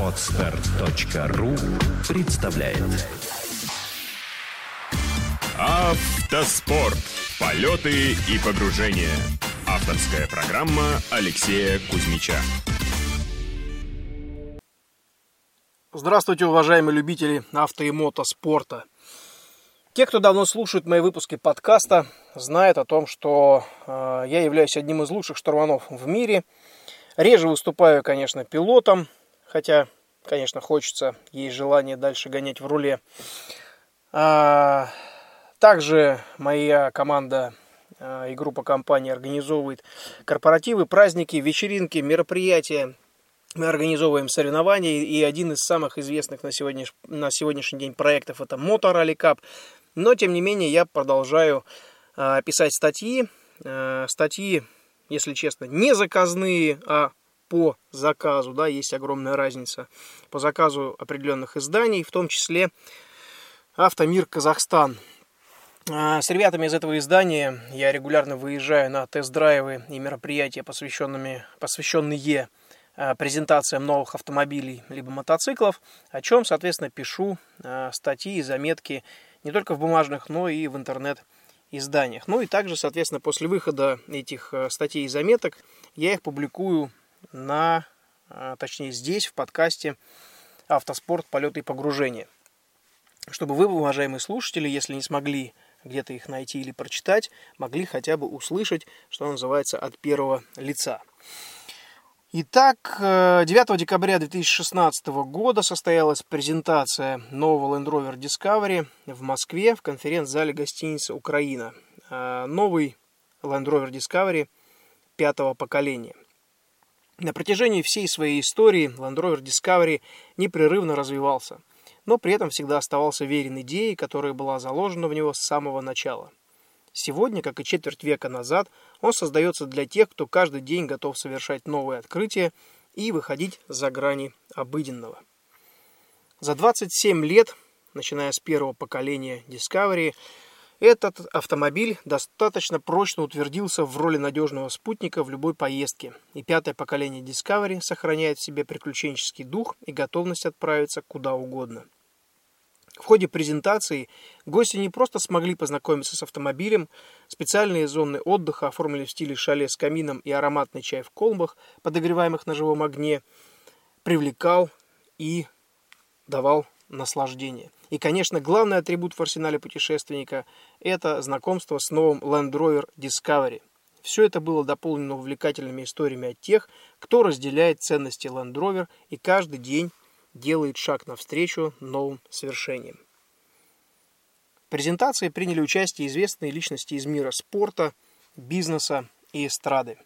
Отстар.ру представляет Автоспорт. Полеты и погружения. Авторская программа Алексея Кузьмича. Здравствуйте, уважаемые любители авто и мотоспорта. Те, кто давно слушает мои выпуски подкаста, знают о том, что э, я являюсь одним из лучших штурманов в мире. Реже выступаю, конечно, пилотом, хотя, конечно, хочется, есть желание дальше гонять в руле. А, также моя команда а, и группа компаний организовывает корпоративы, праздники, вечеринки, мероприятия. Мы организовываем соревнования, и один из самых известных на, сегодняш... на сегодняшний день проектов это Motor Cup. Но, тем не менее, я продолжаю э, писать статьи. Э, статьи, если честно, не заказные, а по заказу, да, есть огромная разница. По заказу определенных изданий, в том числе Автомир Казахстан. С ребятами из этого издания я регулярно выезжаю на тест-драйвы и мероприятия, посвященными, посвященные презентациям новых автомобилей либо мотоциклов, о чем, соответственно, пишу статьи и заметки не только в бумажных, но и в интернет-изданиях. Ну и также, соответственно, после выхода этих статей и заметок я их публикую на, точнее здесь, в подкасте «Автоспорт. Полеты и погружения». Чтобы вы, уважаемые слушатели, если не смогли где-то их найти или прочитать, могли хотя бы услышать, что называется, от первого лица. Итак, 9 декабря 2016 года состоялась презентация нового Land Rover Discovery в Москве в конференц-зале гостиницы «Украина». Новый Land Rover Discovery пятого поколения. На протяжении всей своей истории Land Rover Discovery непрерывно развивался, но при этом всегда оставался верен идее, которая была заложена в него с самого начала. Сегодня, как и четверть века назад, он создается для тех, кто каждый день готов совершать новые открытия и выходить за грани обыденного. За 27 лет, начиная с первого поколения Discovery, этот автомобиль достаточно прочно утвердился в роли надежного спутника в любой поездке, и пятое поколение Discovery сохраняет в себе приключенческий дух и готовность отправиться куда угодно. В ходе презентации гости не просто смогли познакомиться с автомобилем, специальные зоны отдыха оформили в стиле шале с камином и ароматный чай в колбах, подогреваемых на живом огне, привлекал и давал наслаждение. И, конечно, главный атрибут в арсенале путешественника – это знакомство с новым Land Rover Discovery. Все это было дополнено увлекательными историями от тех, кто разделяет ценности Land Rover и каждый день делает шаг навстречу новым свершениям. В презентации приняли участие известные личности из мира спорта, бизнеса и эстрады.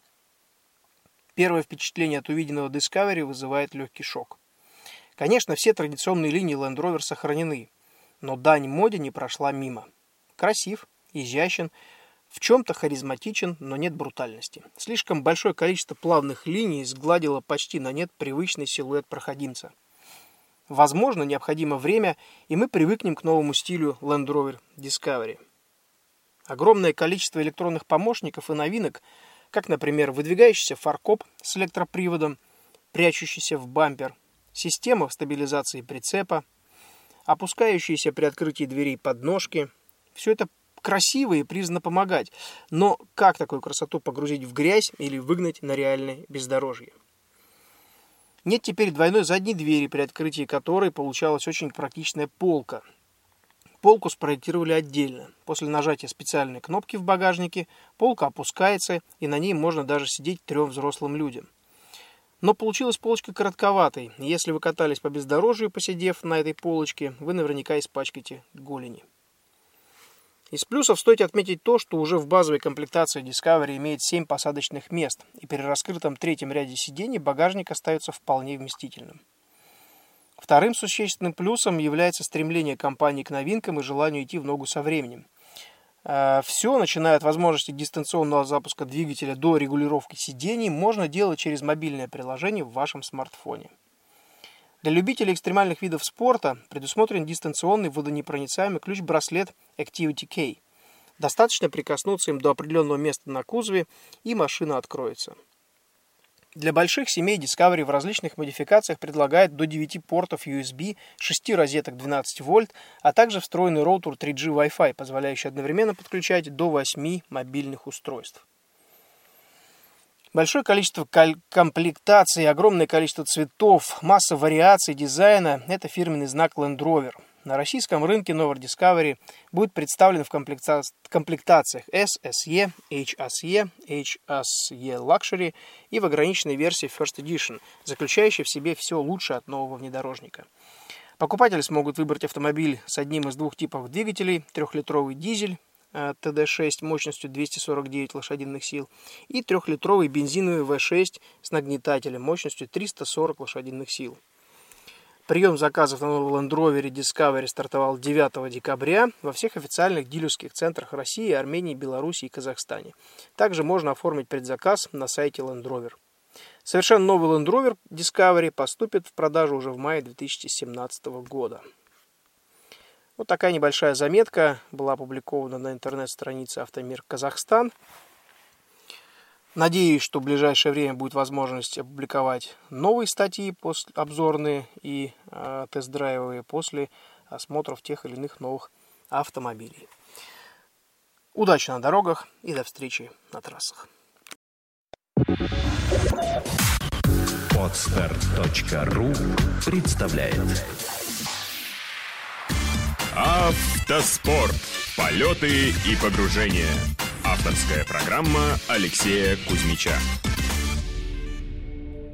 Первое впечатление от увиденного Discovery вызывает легкий шок – Конечно, все традиционные линии Land Rover сохранены, но дань моде не прошла мимо. Красив, изящен, в чем-то харизматичен, но нет брутальности. Слишком большое количество плавных линий сгладило почти на нет привычный силуэт проходимца. Возможно, необходимо время, и мы привыкнем к новому стилю Land Rover Discovery. Огромное количество электронных помощников и новинок, как, например, выдвигающийся фаркоп с электроприводом, прячущийся в бампер – система стабилизации прицепа, опускающиеся при открытии дверей подножки. Все это красиво и признано помогать. Но как такую красоту погрузить в грязь или выгнать на реальное бездорожье? Нет теперь двойной задней двери, при открытии которой получалась очень практичная полка. Полку спроектировали отдельно. После нажатия специальной кнопки в багажнике полка опускается, и на ней можно даже сидеть трем взрослым людям. Но получилась полочка коротковатой. Если вы катались по бездорожью, посидев на этой полочке, вы наверняка испачкаете голени. Из плюсов стоит отметить то, что уже в базовой комплектации Discovery имеет 7 посадочных мест, и при раскрытом третьем ряде сидений багажник остается вполне вместительным. Вторым существенным плюсом является стремление компании к новинкам и желанию идти в ногу со временем. Э, Все, начиная от возможности дистанционного запуска двигателя до регулировки сидений, можно делать через мобильное приложение в вашем смартфоне. Для любителей экстремальных видов спорта предусмотрен дистанционный водонепроницаемый ключ-браслет Activity Key. Достаточно прикоснуться им до определенного места на кузове, и машина откроется. Для больших семей Discovery в различных модификациях предлагает до 9 портов USB, 6 розеток 12 вольт, а также встроенный роутер 3G Wi-Fi, позволяющий одновременно подключать до 8 мобильных устройств. Большое количество комплектаций, огромное количество цветов, масса вариаций дизайна – это фирменный знак Land Rover – на российском рынке Novar Discovery будет представлен в комплектациях S, SE, HSE, HSE Luxury и в ограниченной версии First Edition, заключающей в себе все лучшее от нового внедорожника. Покупатели смогут выбрать автомобиль с одним из двух типов двигателей, трехлитровый дизель TD6 э, мощностью 249 лошадиных сил и трехлитровый бензиновый V6 с нагнетателем мощностью 340 лошадиных сил. Прием заказов на новом Land Rover Discovery стартовал 9 декабря во всех официальных дилерских центрах России, Армении, Беларуси и Казахстане. Также можно оформить предзаказ на сайте Land Rover. Совершенно новый Land Rover Discovery поступит в продажу уже в мае 2017 года. Вот такая небольшая заметка была опубликована на интернет-странице Автомир Казахстан. Надеюсь, что в ближайшее время будет возможность опубликовать новые статьи после, обзорные и э, тест-драйвовые после осмотров тех или иных новых автомобилей. Удачи на дорогах и до встречи на трассах. Отстар.ру представляет Автоспорт. Полеты и погружения. Авторская программа Алексея Кузьмича.